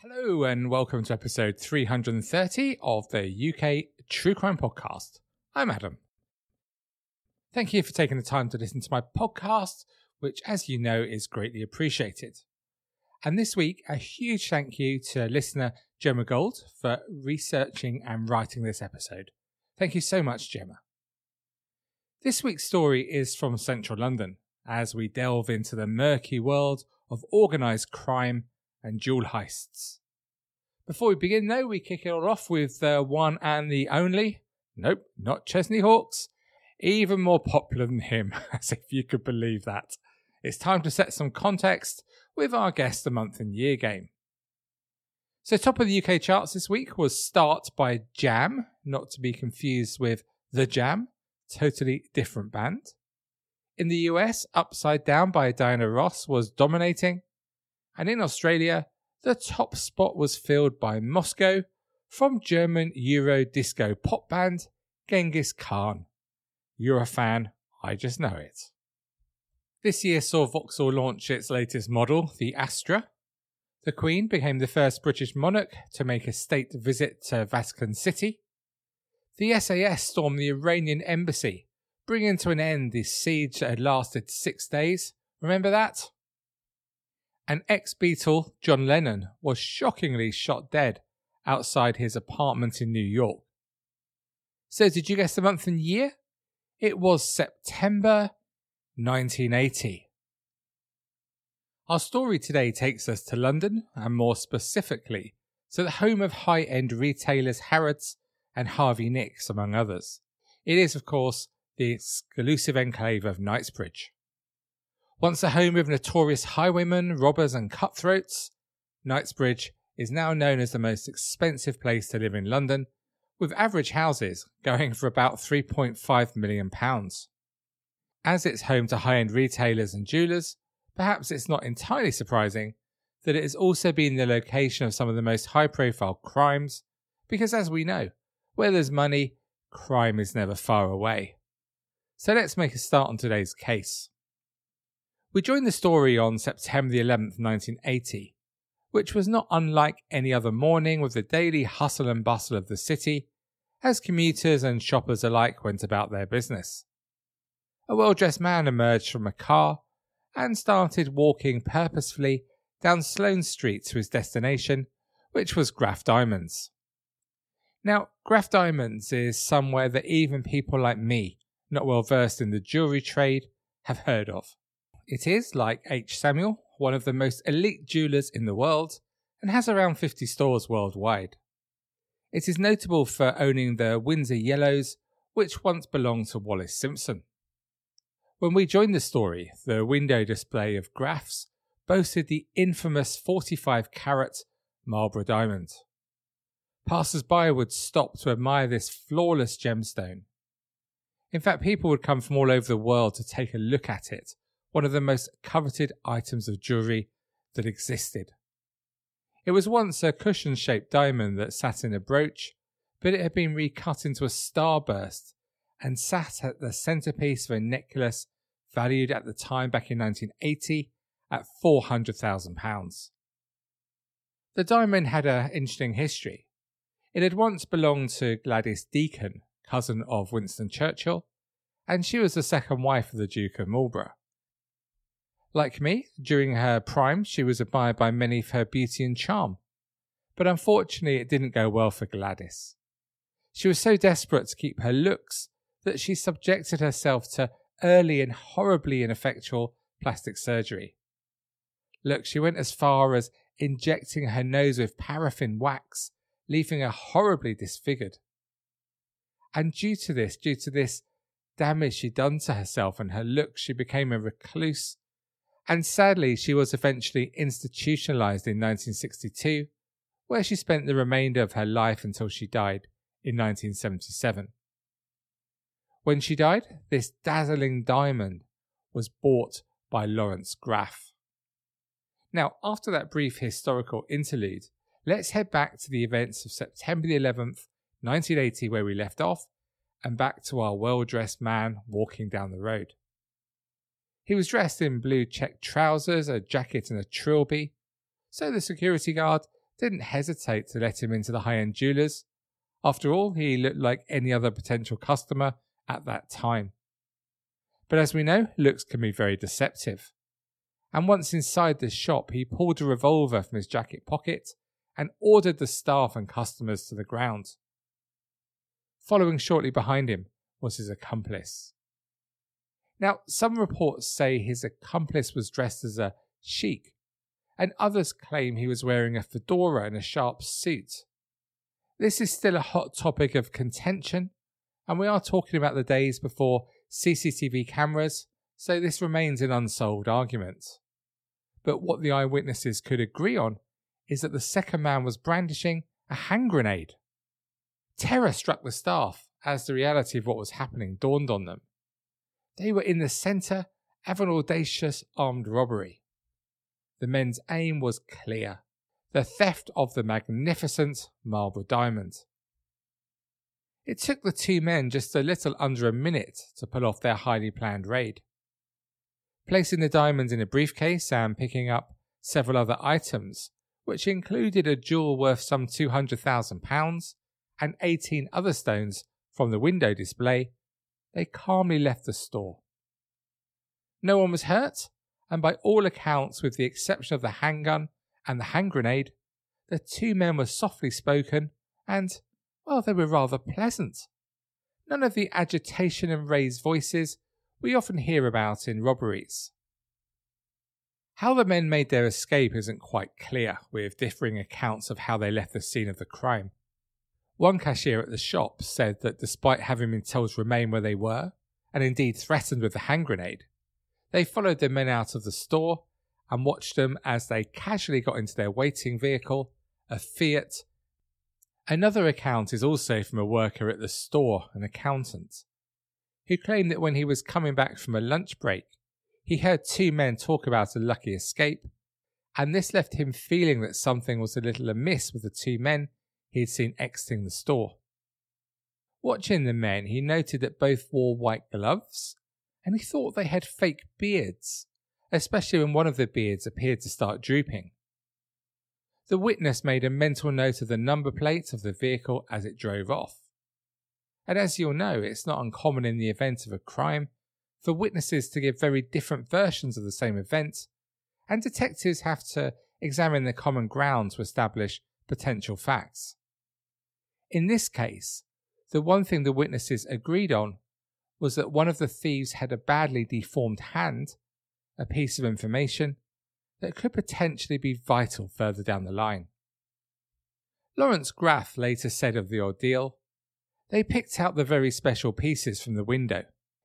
Hello, and welcome to episode 330 of the UK True Crime Podcast. I'm Adam. Thank you for taking the time to listen to my podcast, which, as you know, is greatly appreciated. And this week, a huge thank you to listener Gemma Gold for researching and writing this episode. Thank you so much, Gemma. This week's story is from central London as we delve into the murky world of organised crime and jewel heists. Before we begin, though, we kick it all off with the one and the only. Nope, not Chesney Hawks. Even more popular than him, as if you could believe that. It's time to set some context with our guest the month and year game. So, top of the UK charts this week was Start by Jam, not to be confused with The Jam, totally different band. In the US, Upside Down by Diana Ross was dominating. And in Australia, the top spot was filled by Moscow from German Euro disco pop band Dschinghis Khan. You're a fan, I just know it. This year saw Vauxhall launch its latest model, the Astra. The Queen became the first British monarch to make a state visit to Vatican City. The SAS stormed the Iranian embassy, bringing to an end the siege that had lasted six days. Remember that? An ex Beatle, John Lennon, was shockingly shot dead outside his apartment in New York. So, did you guess the month and year? It was September 1980. Our story today takes us to London, and more specifically, to the home of high end retailers Harrods and Harvey Nicks, among others. It is, of course, the exclusive enclave of Knightsbridge. Once a home of notorious highwaymen, robbers, and cutthroats, Knightsbridge is now known as the most expensive place to live in London, with average houses going for about £3.5 million. As it's home to high end retailers and jewellers, perhaps it's not entirely surprising that it has also been the location of some of the most high profile crimes, because as we know, where there's money, crime is never far away. So let's make a start on today's case. We join the story on September the 11th, 1980, which was not unlike any other morning with the daily hustle and bustle of the city, as commuters and shoppers alike went about their business a well dressed man emerged from a car and started walking purposefully down Sloane Street to his destination, which was Graff Diamonds. Now, Graff Diamonds is somewhere that even people like me, not well versed in the jewellery trade, have heard of. It is, like H. Samuel, one of the most elite jewellers in the world and has around 50 stores worldwide. It is notable for owning the Windsor Yellows, which once belonged to Wallis Simpson. When we joined the story, the window display of Graff's boasted the infamous 45 carat Marlborough diamond. Passers by would stop to admire this flawless gemstone. In fact, people would come from all over the world to take a look at it, one of the most coveted items of jewellery that existed. It was once a cushion shaped diamond that sat in a brooch, but it had been recut into a starburst and sat at the centerpiece of a necklace valued at the time back in 1980 at £400,000. The diamond had an interesting history. It had once belonged to Gladys Deacon, cousin of Winston Churchill, and she was the second wife of the Duke of Marlborough. Like me, during her prime, she was admired by many for her beauty and charm. But unfortunately, it didn't go well for Gladys. She was so desperate to keep her looks that she subjected herself to early and horribly ineffectual plastic surgery. Look, she went as far as injecting her nose with paraffin wax, leaving her horribly disfigured. And due to this, due to this damage she'd done to herself and her looks, she became a recluse. And sadly, she was eventually institutionalized in 1962, where she spent the remainder of her life until she died in 1977. When she died, this dazzling diamond was bought by Lawrence Graff. Now, after that brief historical interlude, let's head back to the events of September the 11th, 1980, where we left off, and back to our well dressed man walking down the road. He was dressed in blue check trousers, a jacket, and a trilby, so the security guard didn't hesitate to let him into the high end jewelers. After all, he looked like any other potential customer at that time. But as we know, looks can be very deceptive. And once inside the shop, he pulled a revolver from his jacket pocket and ordered the staff and customers to the ground. Following shortly behind him was his accomplice. Now, some reports say his accomplice was dressed as a sheik, and others claim he was wearing a fedora and a sharp suit. This is still a hot topic of contention, and we are talking about the days before CCTV cameras, so this remains an unsolved argument. But what the eyewitnesses could agree on is that the second man was brandishing a hand grenade. Terror struck the staff as the reality of what was happening dawned on them. They were in the centre of an audacious armed robbery. The men's aim was clear the theft of the magnificent Marlborough diamond. It took the two men just a little under a minute to pull off their highly planned raid. Placing the diamonds in a briefcase and picking up several other items, which included a jewel worth some £200,000 and 18 other stones from the window display, they calmly left the store. No one was hurt, and by all accounts, with the exception of the handgun and the hand grenade, the two men were softly spoken and well, they were rather pleasant. None of the agitation and raised voices we often hear about in robberies. How the men made their escape isn't quite clear, with differing accounts of how they left the scene of the crime. One cashier at the shop said that despite having been told to remain where they were, and indeed threatened with a hand grenade, they followed the men out of the store and watched them as they casually got into their waiting vehicle, a Fiat. Another account is also from a worker at the store, an accountant, who claimed that when he was coming back from a lunch break, he heard two men talk about a lucky escape, and this left him feeling that something was a little amiss with the two men he had seen exiting the store. Watching the men, he noted that both wore white gloves, and he thought they had fake beards, especially when one of the beards appeared to start drooping. The witness made a mental note of the number plates of the vehicle as it drove off. And as you'll know, it's not uncommon in the event of a crime for witnesses to give very different versions of the same event, and detectives have to examine the common ground to establish potential facts. In this case, the one thing the witnesses agreed on was that one of the thieves had a badly deformed hand, a piece of information, that could potentially be vital further down the line. Lawrence Graff later said of the ordeal, They picked out the very special pieces from the window.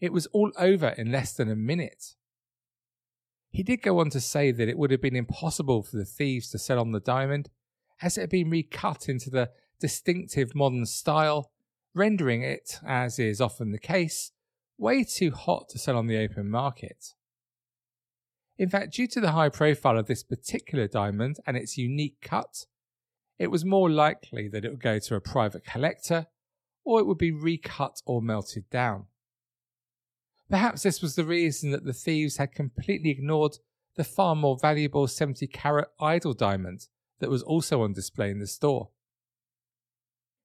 It was all over in less than a minute. He did go on to say that it would have been impossible for the thieves to sell on the diamond, as it had been recut into the distinctive modern style, rendering it, as is often the case, way too hot to sell on the open market. In fact, due to the high profile of this particular diamond and its unique cut, it was more likely that it would go to a private collector or it would be recut or melted down. Perhaps this was the reason that the thieves had completely ignored the far more valuable 70 carat idol diamond that was also on display in the store.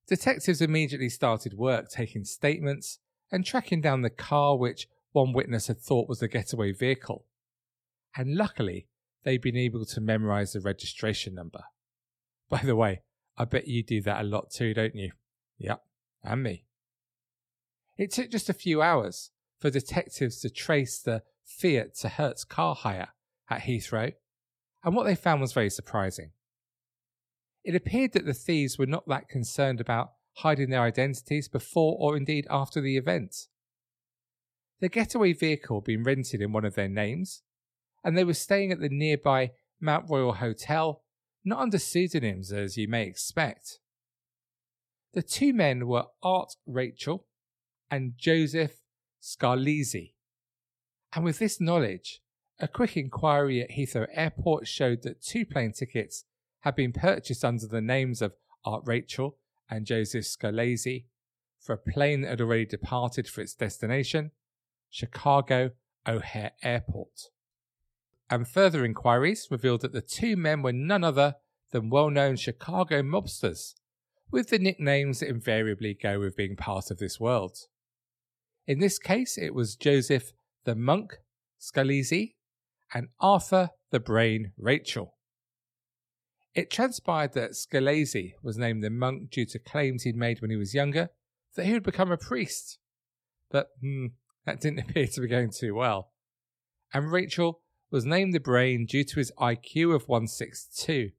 Detectives immediately started work taking statements and tracking down the car which one witness had thought was the getaway vehicle and luckily, they've been able to memorize the registration number. By the way, I bet you do that a lot too, don't you? Yep, and me. It took just a few hours for detectives to trace the Fiat to Hertz car hire at Heathrow, and what they found was very surprising. It appeared that the thieves were not that concerned about hiding their identities before or indeed after the event. The getaway vehicle had been rented in one of their names, and they were staying at the nearby Mount Royal Hotel, not under pseudonyms as you may expect. The two men were Art Rachel and Joseph Scalise. And with this knowledge, a quick inquiry at Heathrow Airport showed that two plane tickets had been purchased under the names of Art Rachel and Joseph Scalise for a plane that had already departed for its destination, Chicago O'Hare Airport and further inquiries revealed that the two men were none other than well known Chicago mobsters, with the nicknames that invariably go with being part of this world. In this case, it was Joseph the Monk Scalise and Arthur the Brain Rachel. It transpired that Scalise was named the monk due to claims he'd made when he was younger that he would become a priest. But hmm, that didn't appear to be going too well. And Rachel was named the brain due to his IQ of 162.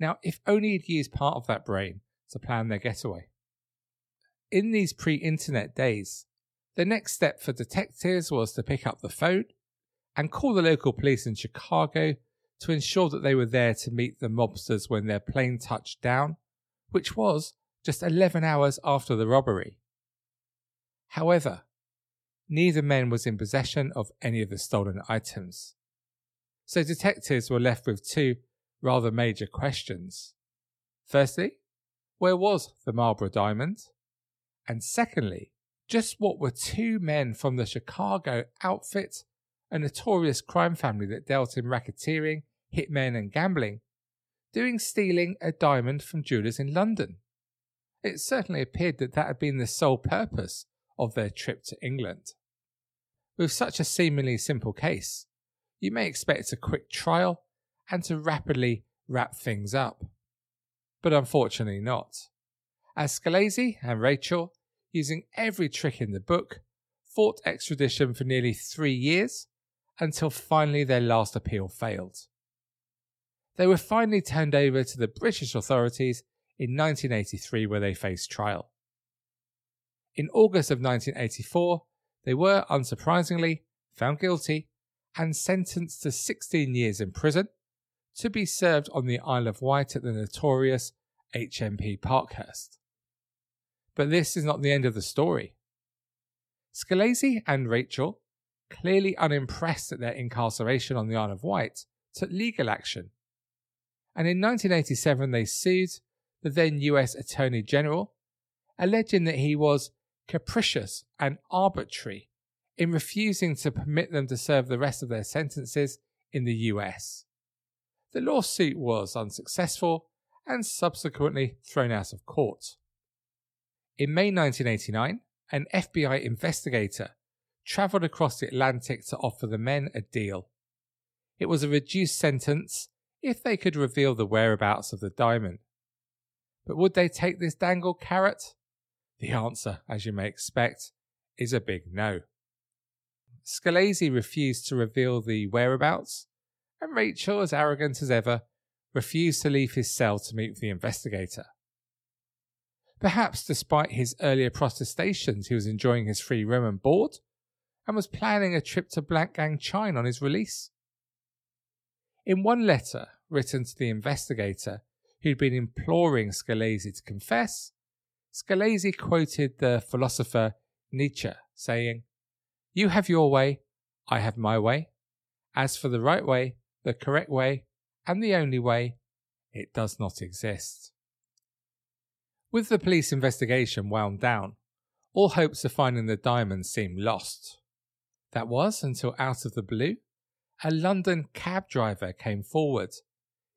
Now, if only he'd used part of that brain to plan their getaway. In these pre internet days, the next step for detectives was to pick up the phone and call the local police in Chicago to ensure that they were there to meet the mobsters when their plane touched down, which was just 11 hours after the robbery. However, neither man was in possession of any of the stolen items. So detectives were left with two rather major questions. Firstly, where was the Marlborough diamond? And secondly, just what were two men from the Chicago outfit, a notorious crime family that dealt in racketeering, hitmen, and gambling, doing stealing a diamond from jewelers in London? It certainly appeared that that had been the sole purpose of their trip to England. With such a seemingly simple case, you may expect a quick trial and to rapidly wrap things up. But unfortunately not. As Scalise and Rachel, using every trick in the book, fought extradition for nearly three years until finally their last appeal failed. They were finally turned over to the British authorities in 1983 where they faced trial. In August of 1984, they were, unsurprisingly, found guilty and sentenced to 16 years in prison to be served on the Isle of Wight at the notorious HMP Parkhurst. But this is not the end of the story. Scalise and Rachel, clearly unimpressed at their incarceration on the Isle of Wight, took legal action. And in 1987 they sued the then US Attorney General, alleging that he was capricious and arbitrary in refusing to permit them to serve the rest of their sentences in the US. The lawsuit was unsuccessful and subsequently thrown out of court. In May 1989, an FBI investigator travelled across the Atlantic to offer the men a deal. It was a reduced sentence if they could reveal the whereabouts of the diamond. But would they take this dangled carrot? The answer, as you may expect, is a big no. Scalise refused to reveal the whereabouts, and Rachel, as arrogant as ever, refused to leave his cell to meet with the investigator. Perhaps despite his earlier protestations, he was enjoying his free room and board, and was planning a trip to Blackgang Chine on his release. In one letter written to the investigator, who'd been imploring Scalise to confess, Scalise quoted the philosopher Nietzsche, saying, You have your way, I have my way. As for the right way, the correct way, and the only way, it does not exist. With the police investigation wound down, all hopes of finding the diamond seemed lost. That was until out of the blue, a London cab driver came forward,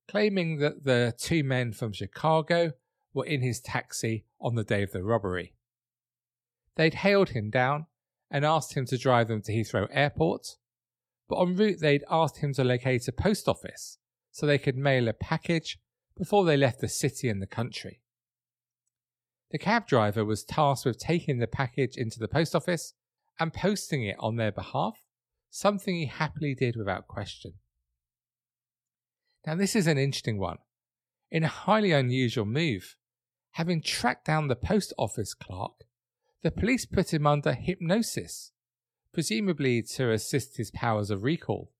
claiming that the two men from Chicago were in his taxi on the day of the robbery. They'd hailed him down and asked him to drive them to Heathrow Airport, but en route they'd asked him to locate a post office so they could mail a package before they left the city and the country. The cab driver was tasked with taking the package into the post office and posting it on their behalf, something he happily did without question. Now, this is an interesting one. In a highly unusual move, having tracked down the post office clerk, the police put him under hypnosis, presumably to assist his powers of recall.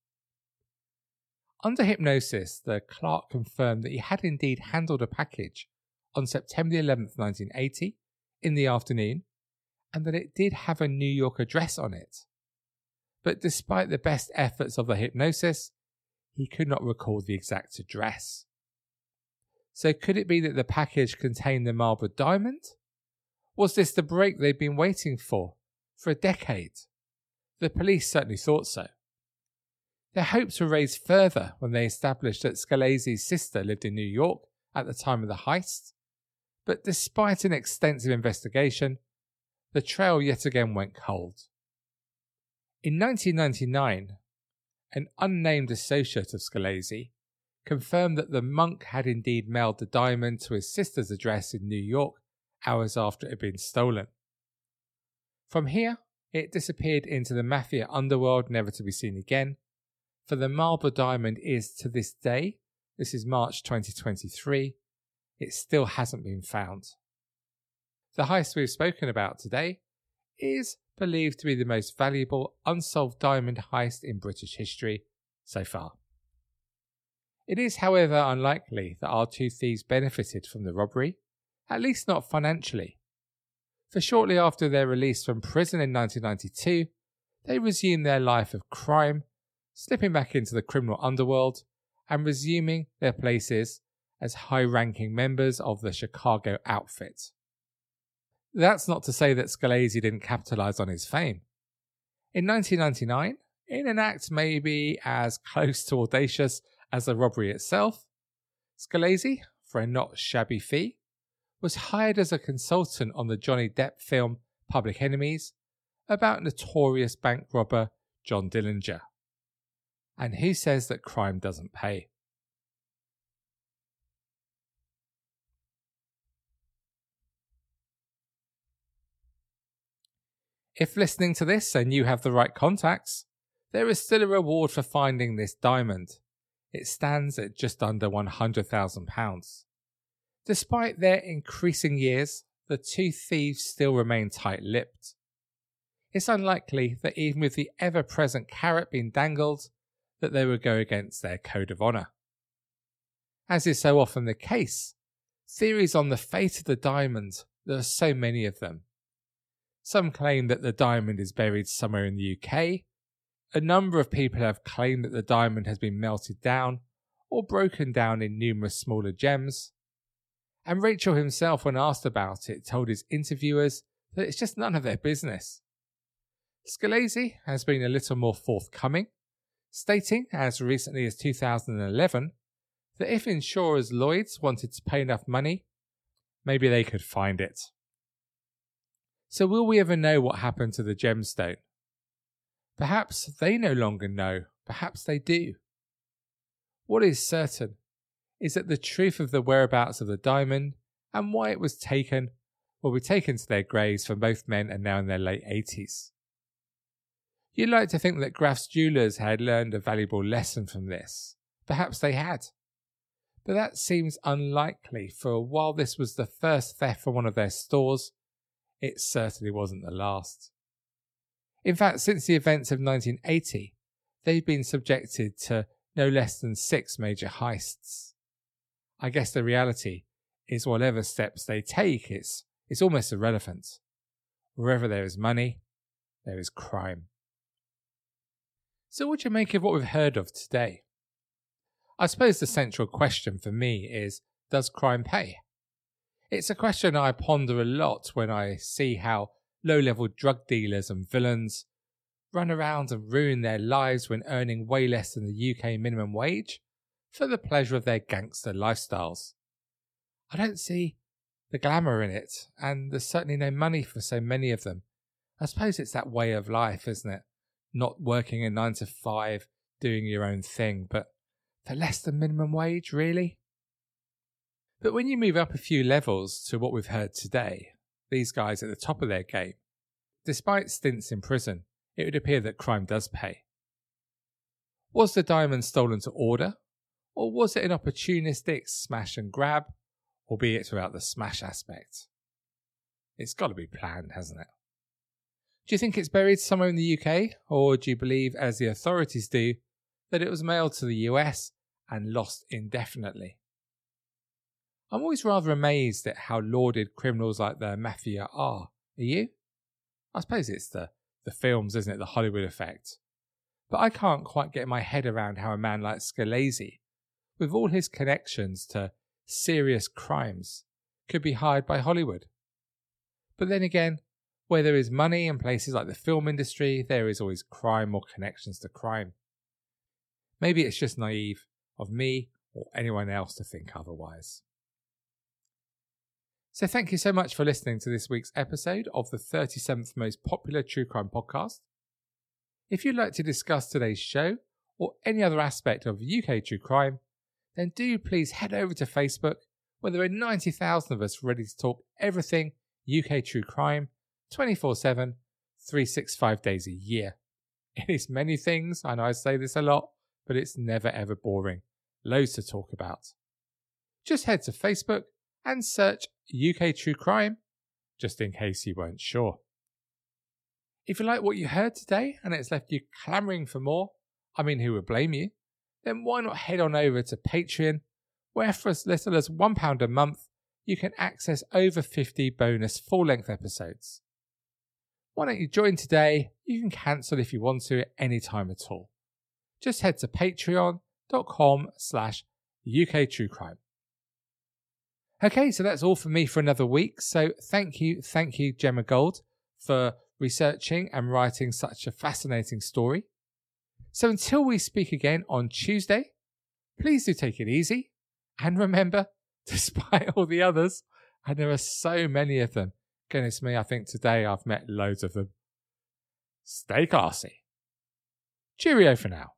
Under hypnosis, the clerk confirmed that he had indeed handled a package on September 11th, 1980, in the afternoon, and that it did have a New York address on it. But despite the best efforts of the hypnosis, he could not recall the exact address. So could it be that the package contained the Marlborough diamond? Was this the break they'd been waiting for, for a decade? The police certainly thought so. Their hopes were raised further when they established that Scalise's sister lived in New York at the time of the heist, but despite an extensive investigation, the trail yet again went cold. In 1999, an unnamed associate of Scalise confirmed that the monk had indeed mailed the diamond to his sister's address in New York hours after it had been stolen. From here, it disappeared into the mafia underworld, never to be seen again. For the Marlborough diamond is to this day, this is March 2023, it still hasn't been found. The heist we've spoken about today is believed to be the most valuable unsolved diamond heist in British history so far. It is, however, unlikely that our two thieves benefited from the robbery, at least not financially. For shortly after their release from prison in 1992, they resumed their life of crime, slipping back into the criminal underworld and resuming their places as high ranking members of the Chicago outfit. That's not to say that Scalise didn't capitalize on his fame. In 1999, in an act maybe as close to audacious as the robbery itself, Scalise, for a not shabby fee, was hired as a consultant on the Johnny Depp film Public Enemies about notorious bank robber John Dillinger. And who says that crime doesn't pay? If listening to this and you have the right contacts, there is still a reward for finding this diamond. It stands at just under £100,000. Despite their increasing years, the two thieves still remain tight lipped. It's unlikely that even with the ever present carrot being dangled, that they would go against their code of honour. As is so often the case, theories on the fate of the diamond, there are so many of them, some claim that the diamond is buried somewhere in the UK. A number of people have claimed that the diamond has been melted down or broken down in numerous smaller gems. And Rachel himself, when asked about it, told his interviewers that it's just none of their business. Scalise has been a little more forthcoming, stating as recently as 2011 that if insurers Lloyds wanted to pay enough money, maybe they could find it. So, will we ever know what happened to the gemstone? Perhaps they no longer know, perhaps they do. What is certain is that the truth of the whereabouts of the diamond and why it was taken will be taken to their graves for both men and now in their late 80s. You'd like to think that Graff's jewellers had learned a valuable lesson from this. Perhaps they had. But that seems unlikely, for while this was the first theft from one of their stores, it certainly wasn't the last. In fact, since the events of 1980, they've been subjected to no less than six major heists. I guess the reality is whatever steps they take, it's, it's almost irrelevant. Wherever there is money, there is crime. So, what do you make of what we've heard of today? I suppose the central question for me is Does crime pay? It's a question I ponder a lot when I see how low level drug dealers and villains run around and ruin their lives when earning way less than the UK minimum wage for the pleasure of their gangster lifestyles. I don't see the glamour in it, and there's certainly no money for so many of them. I suppose it's that way of life, isn't it? Not working a nine to five, doing your own thing, but for less than minimum wage, really? But when you move up a few levels to what we've heard today, these guys at the top of their game, despite stints in prison, it would appear that crime does pay. Was the diamond stolen to order, or was it an opportunistic smash and grab, albeit without the smash aspect? It's got to be planned, hasn't it? Do you think it's buried somewhere in the UK, or do you believe, as the authorities do, that it was mailed to the US and lost indefinitely? I'm always rather amazed at how lauded criminals like the mafia are. Are you? I suppose it's the, the films, isn't it? The Hollywood effect. But I can't quite get my head around how a man like Scalise, with all his connections to serious crimes, could be hired by Hollywood. But then again, where there is money in places like the film industry, there is always crime or connections to crime. Maybe it's just naive of me or anyone else to think otherwise. So, thank you so much for listening to this week's episode of the 37th most popular true crime podcast. If you'd like to discuss today's show or any other aspect of UK true crime, then do please head over to Facebook, where there are 90,000 of us ready to talk everything UK true crime 24 7, 365 days a year. It is many things, I know I say this a lot, but it's never ever boring. Loads to talk about. Just head to Facebook and search UK True Crime, just in case you weren't sure. If you like what you heard today and it's left you clamouring for more, I mean, who would blame you? Then why not head on over to Patreon, where for as little as £1 a month, you can access over 50 bonus full length episodes. Why don't you join today? You can cancel if you want to at any time at all. Just head to patreon.com slash UK True Crime. Okay, so that's all for me for another week. So thank you, thank you, Gemma Gold, for researching and writing such a fascinating story. So until we speak again on Tuesday, please do take it easy. And remember, despite all the others, and there are so many of them, goodness me, I think today I've met loads of them. Stay classy. Cheerio for now.